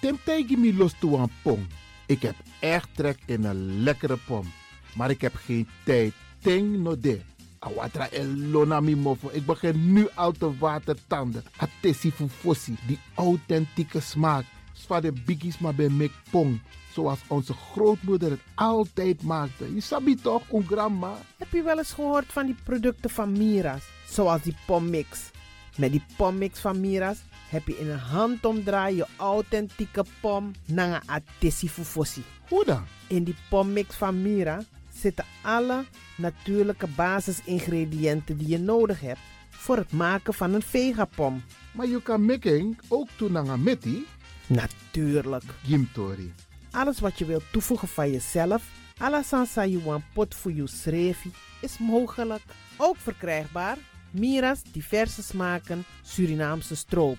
Temtijgi mi los aan pom. Ik heb echt trek in een lekkere pom. Maar ik heb geen tijd. Ting no de. Awatra elona mi. Ik begin nu al te watertanden. Atesi fufosi. Die authentieke smaak. Zwa de biggies maar bij mek pong. Zoals onze grootmoeder het altijd maakte. Je sabi toch, een grandma? Heb je wel eens gehoord van die producten van Mira's? Zoals die pommix. Met die pommix van Mira's heb je in een handomdraai je authentieke pom naar atesi fufosi. Hoe dan? In die pommix van Mira zitten alle natuurlijke basisingrediënten die je nodig hebt voor het maken van een vegapom. Maar je kan making ook doen aan een metti. Natuurlijk. Gimtori. Alles wat je wilt toevoegen van jezelf, alla sansa you want pot voor je schreefie, is mogelijk. Ook verkrijgbaar Mira's diverse smaken Surinaamse stroop.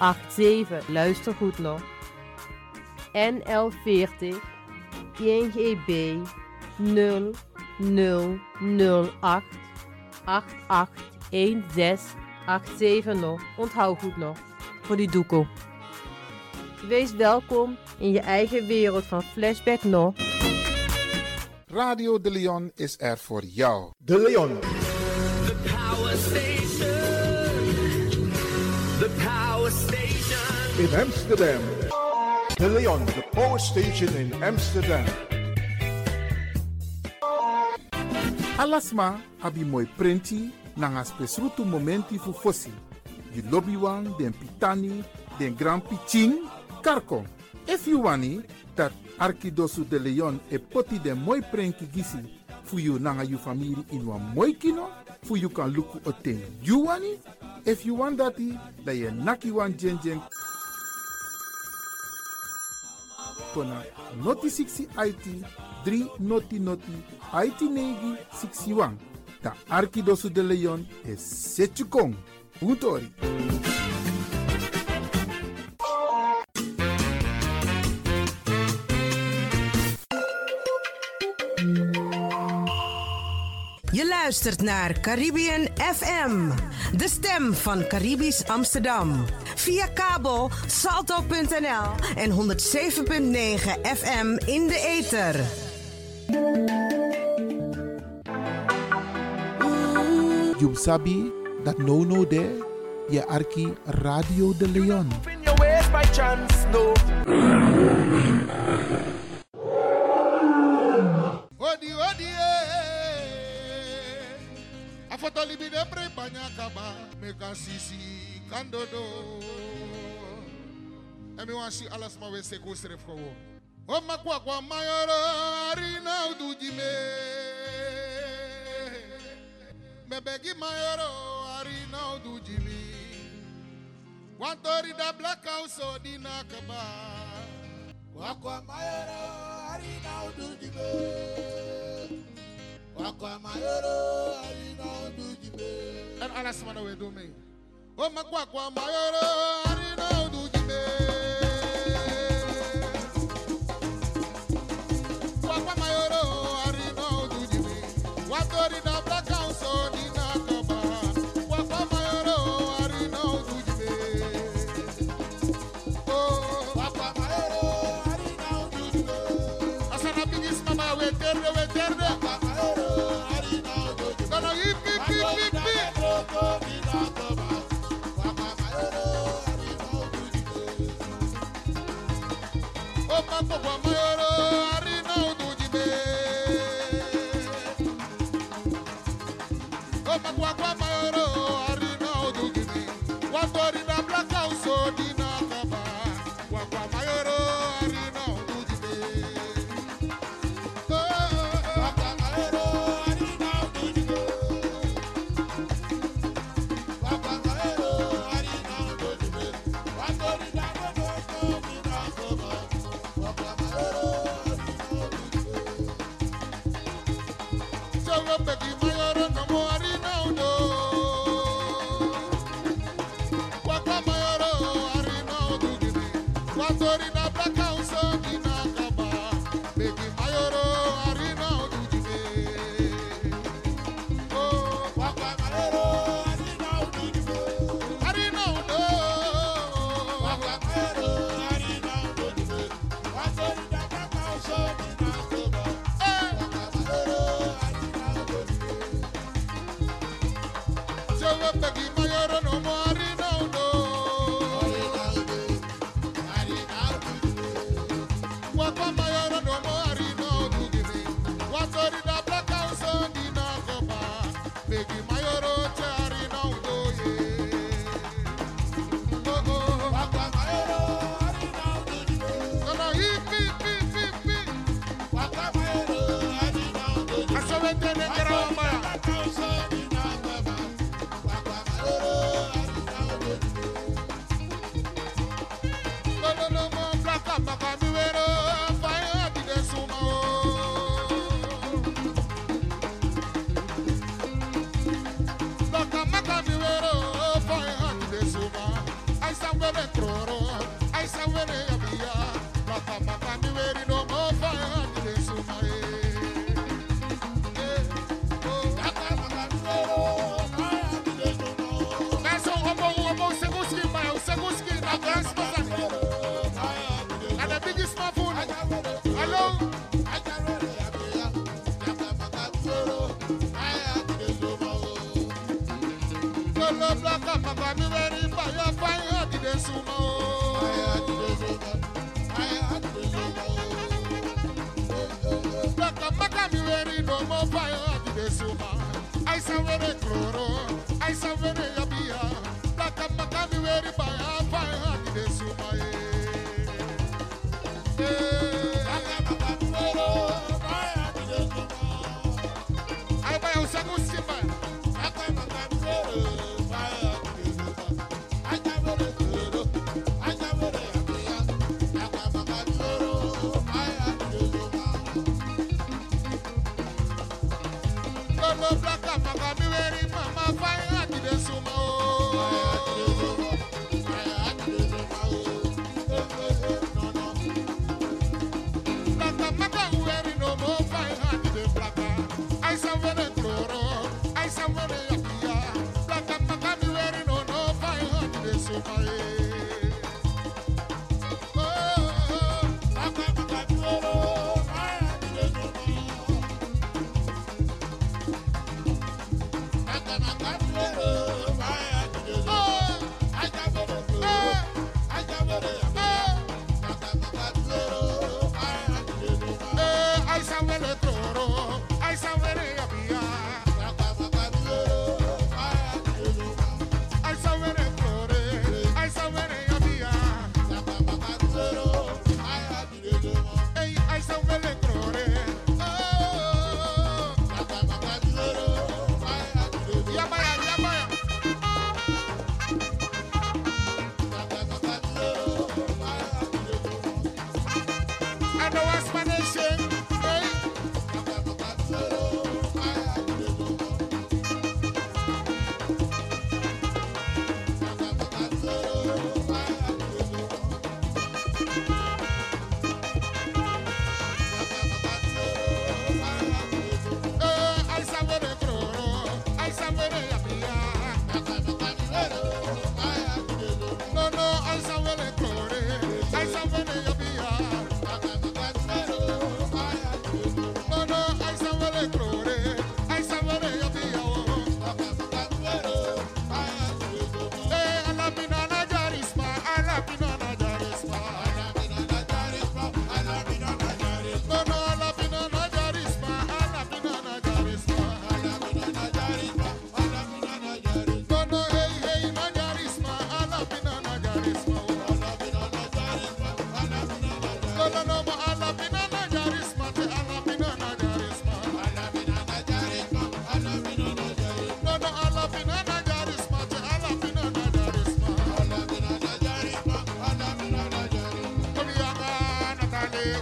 87. Luister goed nog. NL40 INGB 0008 881687 nog. Onthoud goed nog. Voor die doekoe. Wees welkom in je eigen wereld van Flashback nog. Radio De Leon is er voor jou. De Leon. In Amsterdam. De Leon, the power station in Amsterdam. Alasma abi moi prenti nanga spesrutu momenti fu fosi. Di lobby wan, den pitani, den grand piching, karko. If you wani, dat Arkidosu de Leon e poti den moi prenki gisi fu you nanga you family in wan moi kino, fu you kan luku oten you wani. If you want dati, da ye naki wan jen jen tona noti 6 it 3 noti noti it 9 61. Ta Arkidosu de Leon e 7 Utori. Je luistert naar Caribbean FM, de stem van Caribisch Amsterdam. Via kabel salto.nl en 107.9 FM in de ether. You sabi that no no there, je arki Radio de Leon. tolibidebre banyakaba mekasisi kandodo. Emiwansi alasuma we seko serefkowo omakwakwa mayoro arinaudujime mebegi mayoro arinaudujimi wantorida black house odinakaba kwakwa mayoro arinaudujime and Allah subhanahu wa ta'ala. Papua Guamayoro.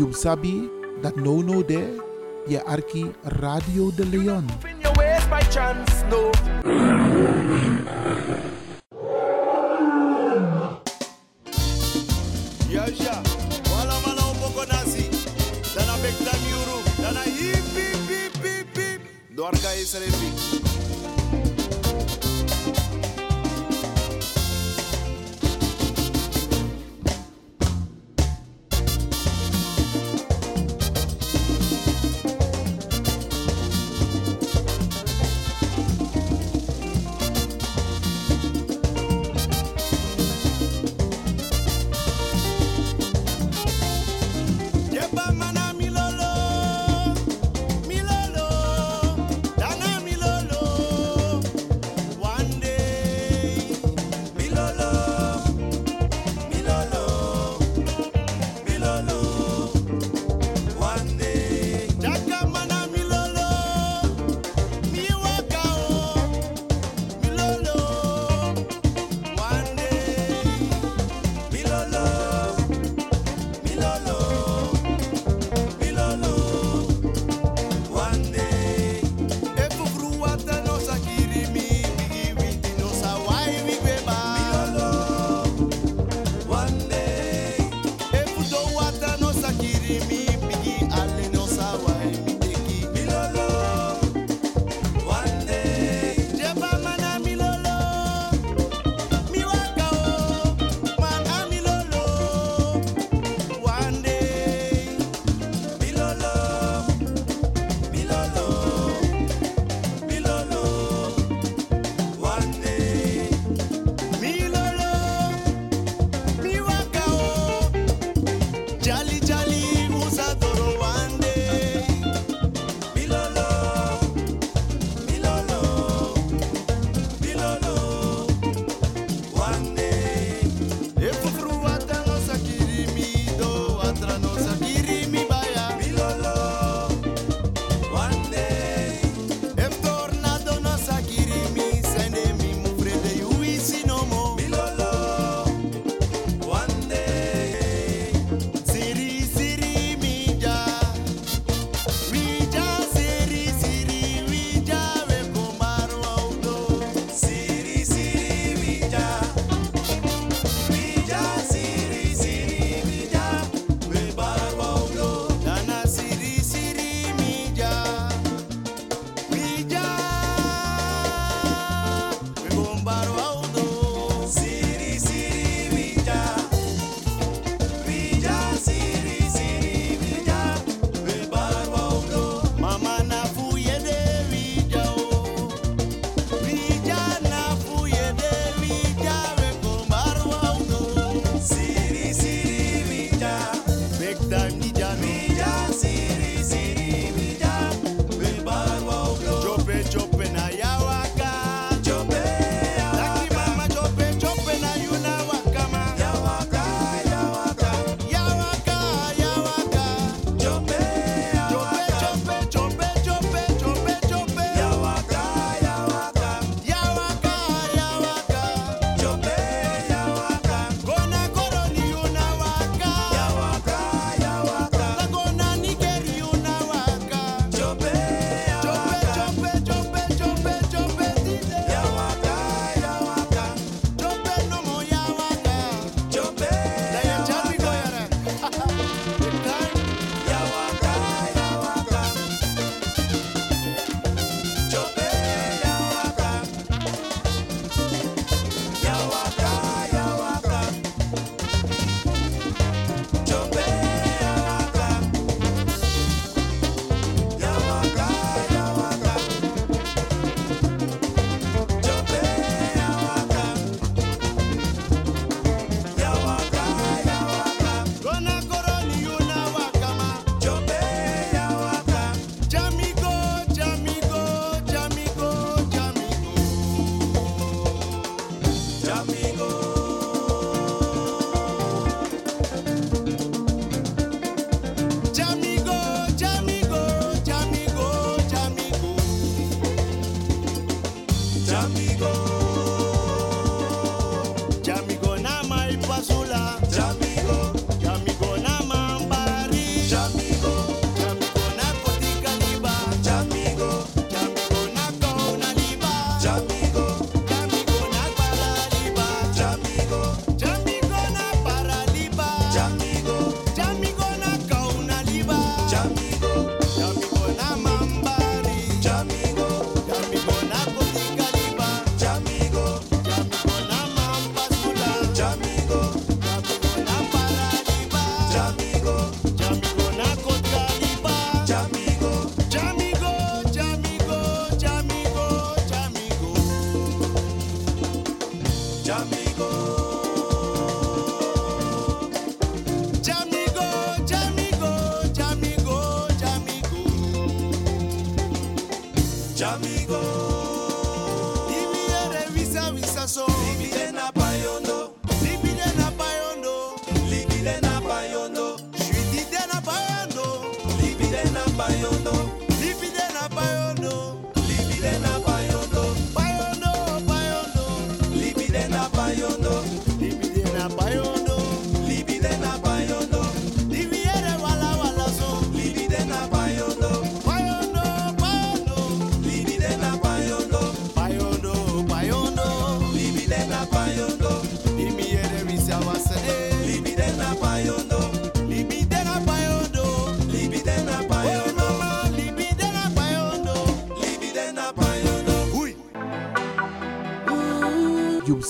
You sabi that no no there, je arki Radio de Leon. In your ways by chance, no. Ja, ja. Wala mana upoko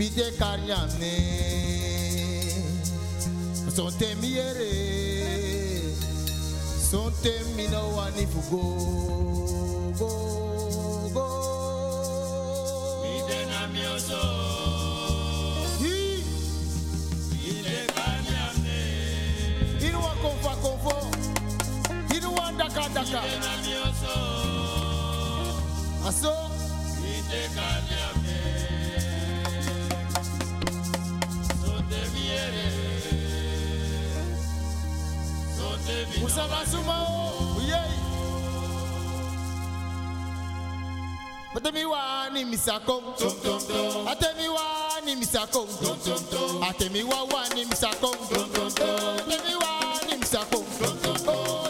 bide karyamne sonte miere. Sonte mina wani fugo. Go go. Bide na miozo bide karyamne inu wa konfa konfo. Inu wa daka daka. Bide na miozo aso. Bide karyamne Ate mi wa ni misako. Ate mi wa ni misako. Ate mi wa wa ni misako. Ate mi wa ni misako.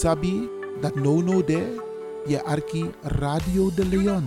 sabi that no no there, je arki Radio de Leon.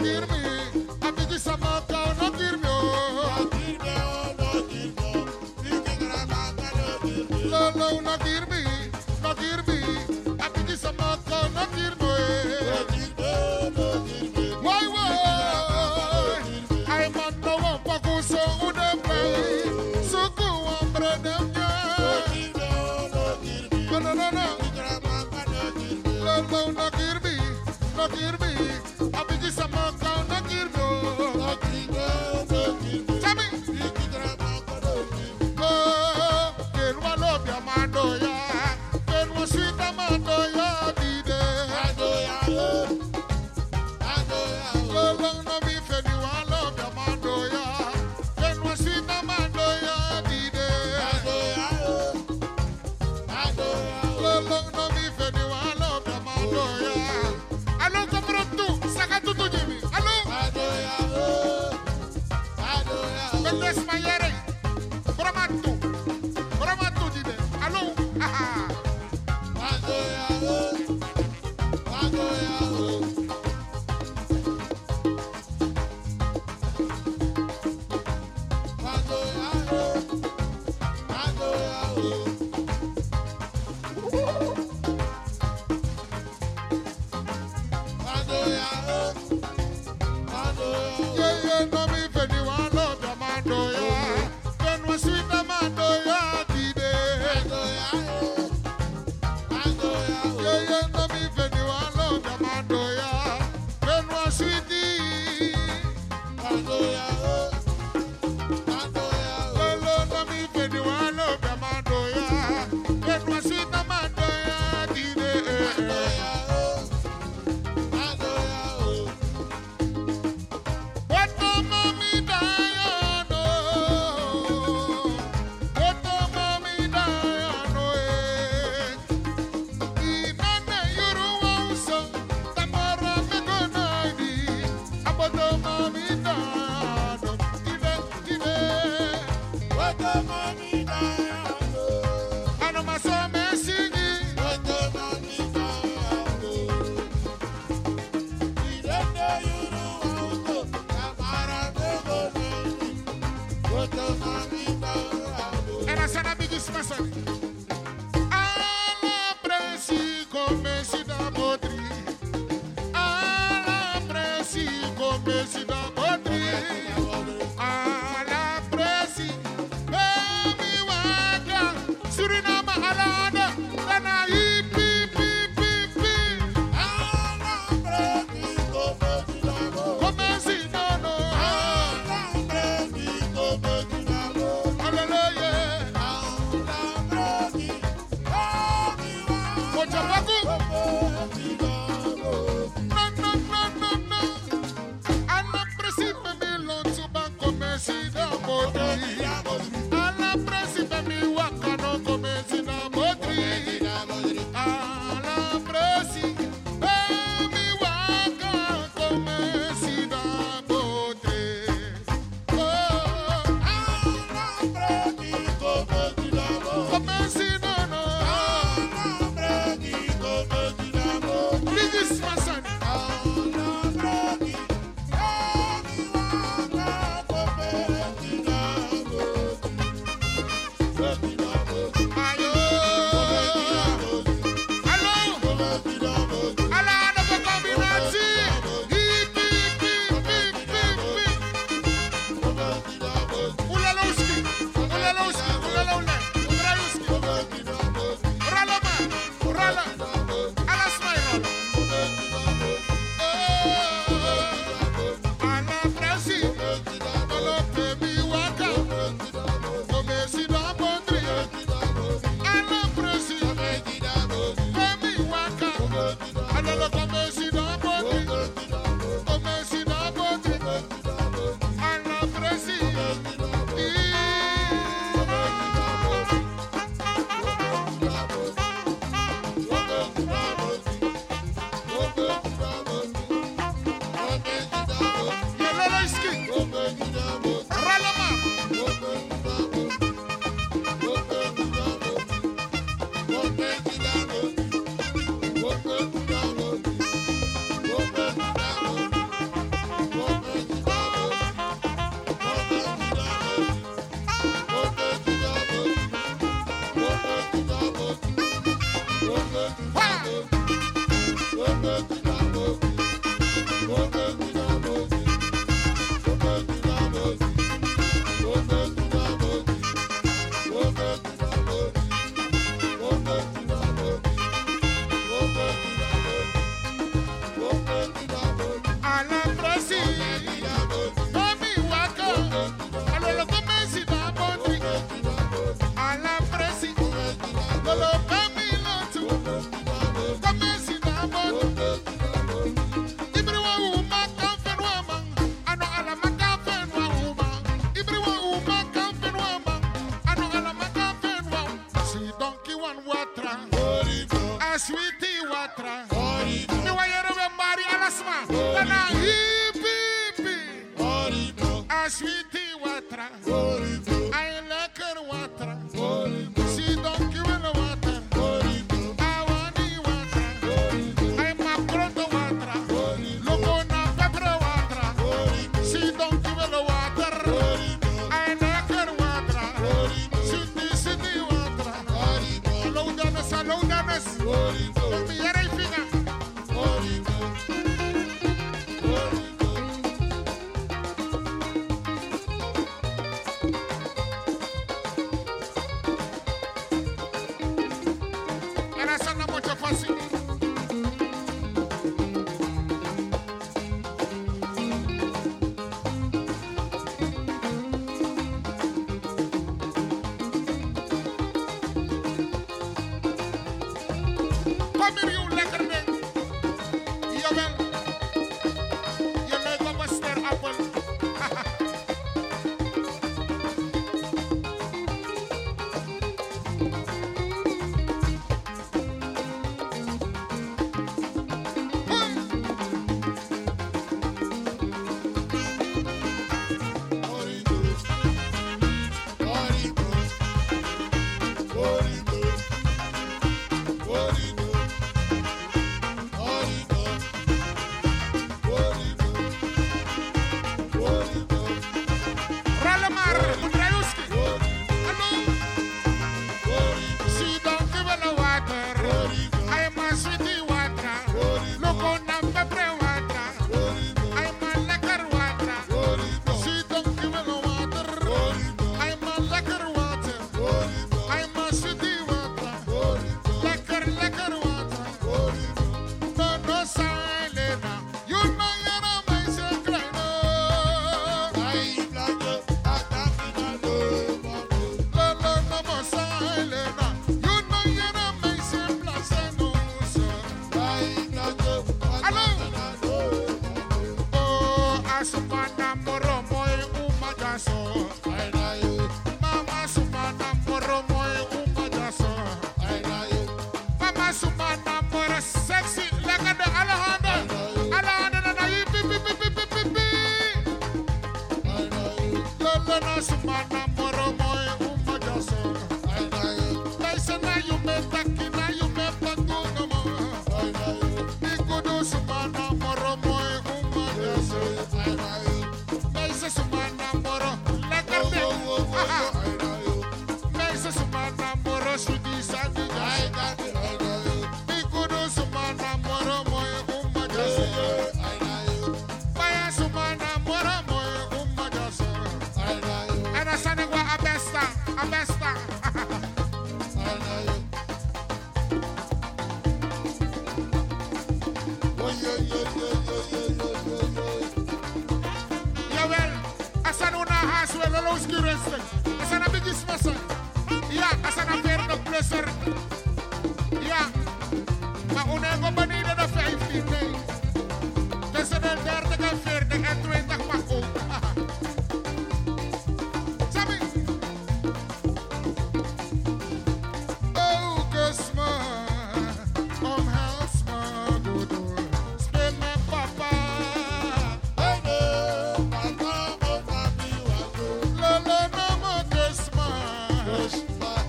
the enemy.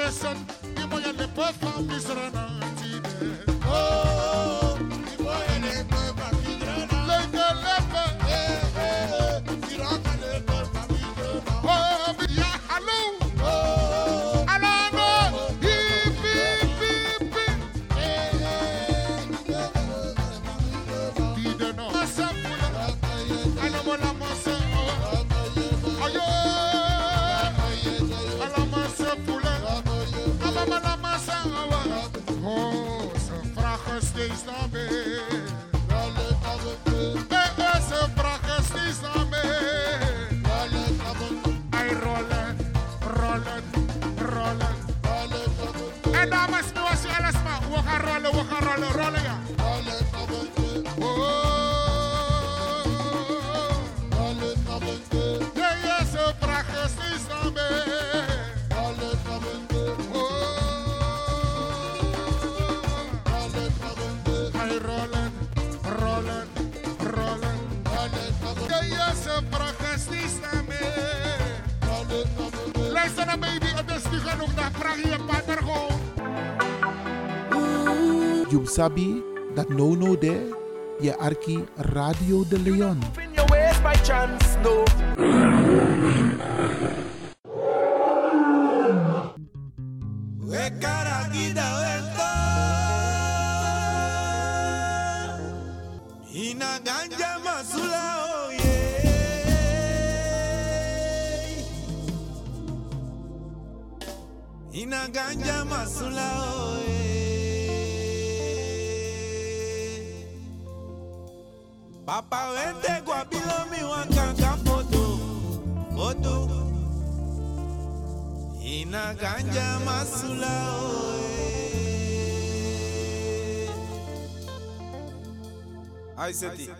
een consequentie. Die mooie lippen van mi Ghana baby, het is nu genoeg dat Pragie en Patergo. You sabi that no no there, je arki Radio de Leon. You don't by chance, no. Ay, Seti.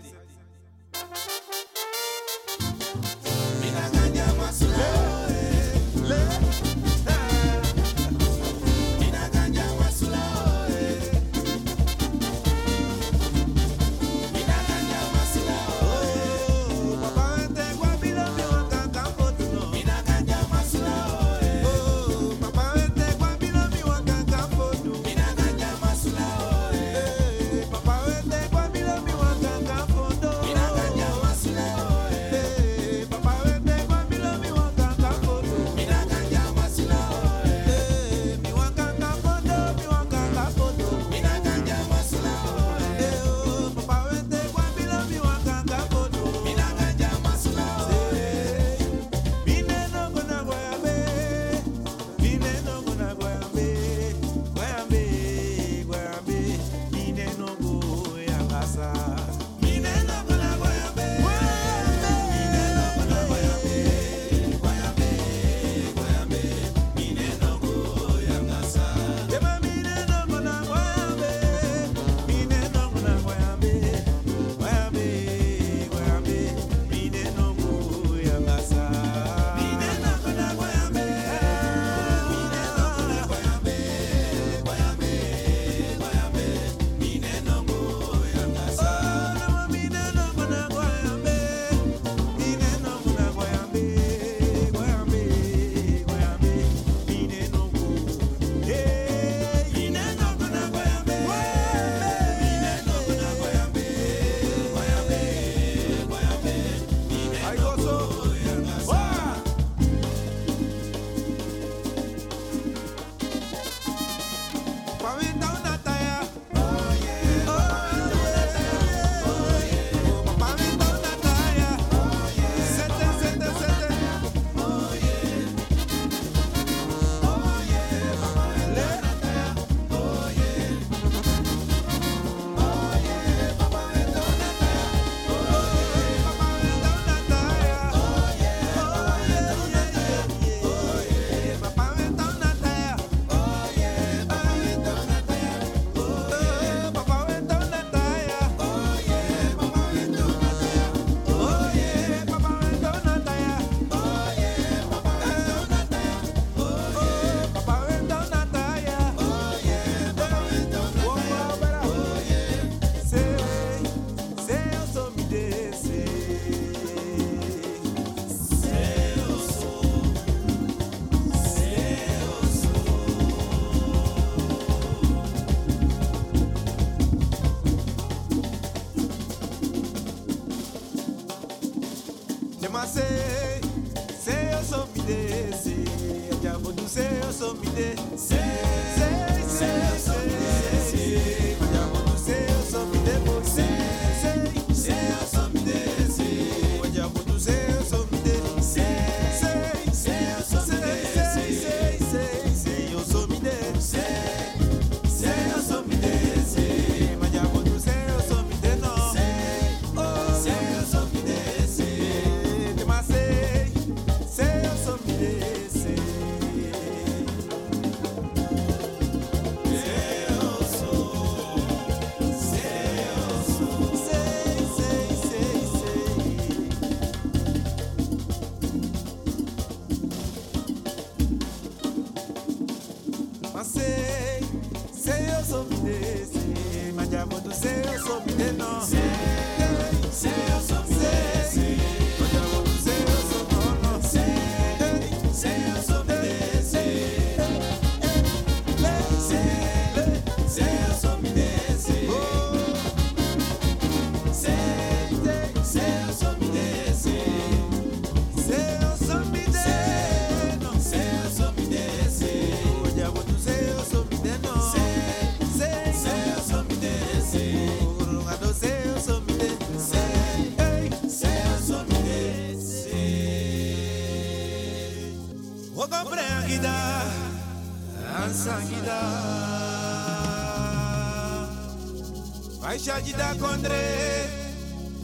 Shaji da Kondre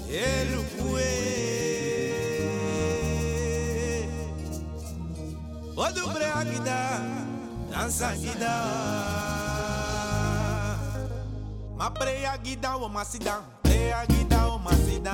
Elukwe Odubre Akida Dansa Gida Ma pray Agida o Masida Pray Agida o Masida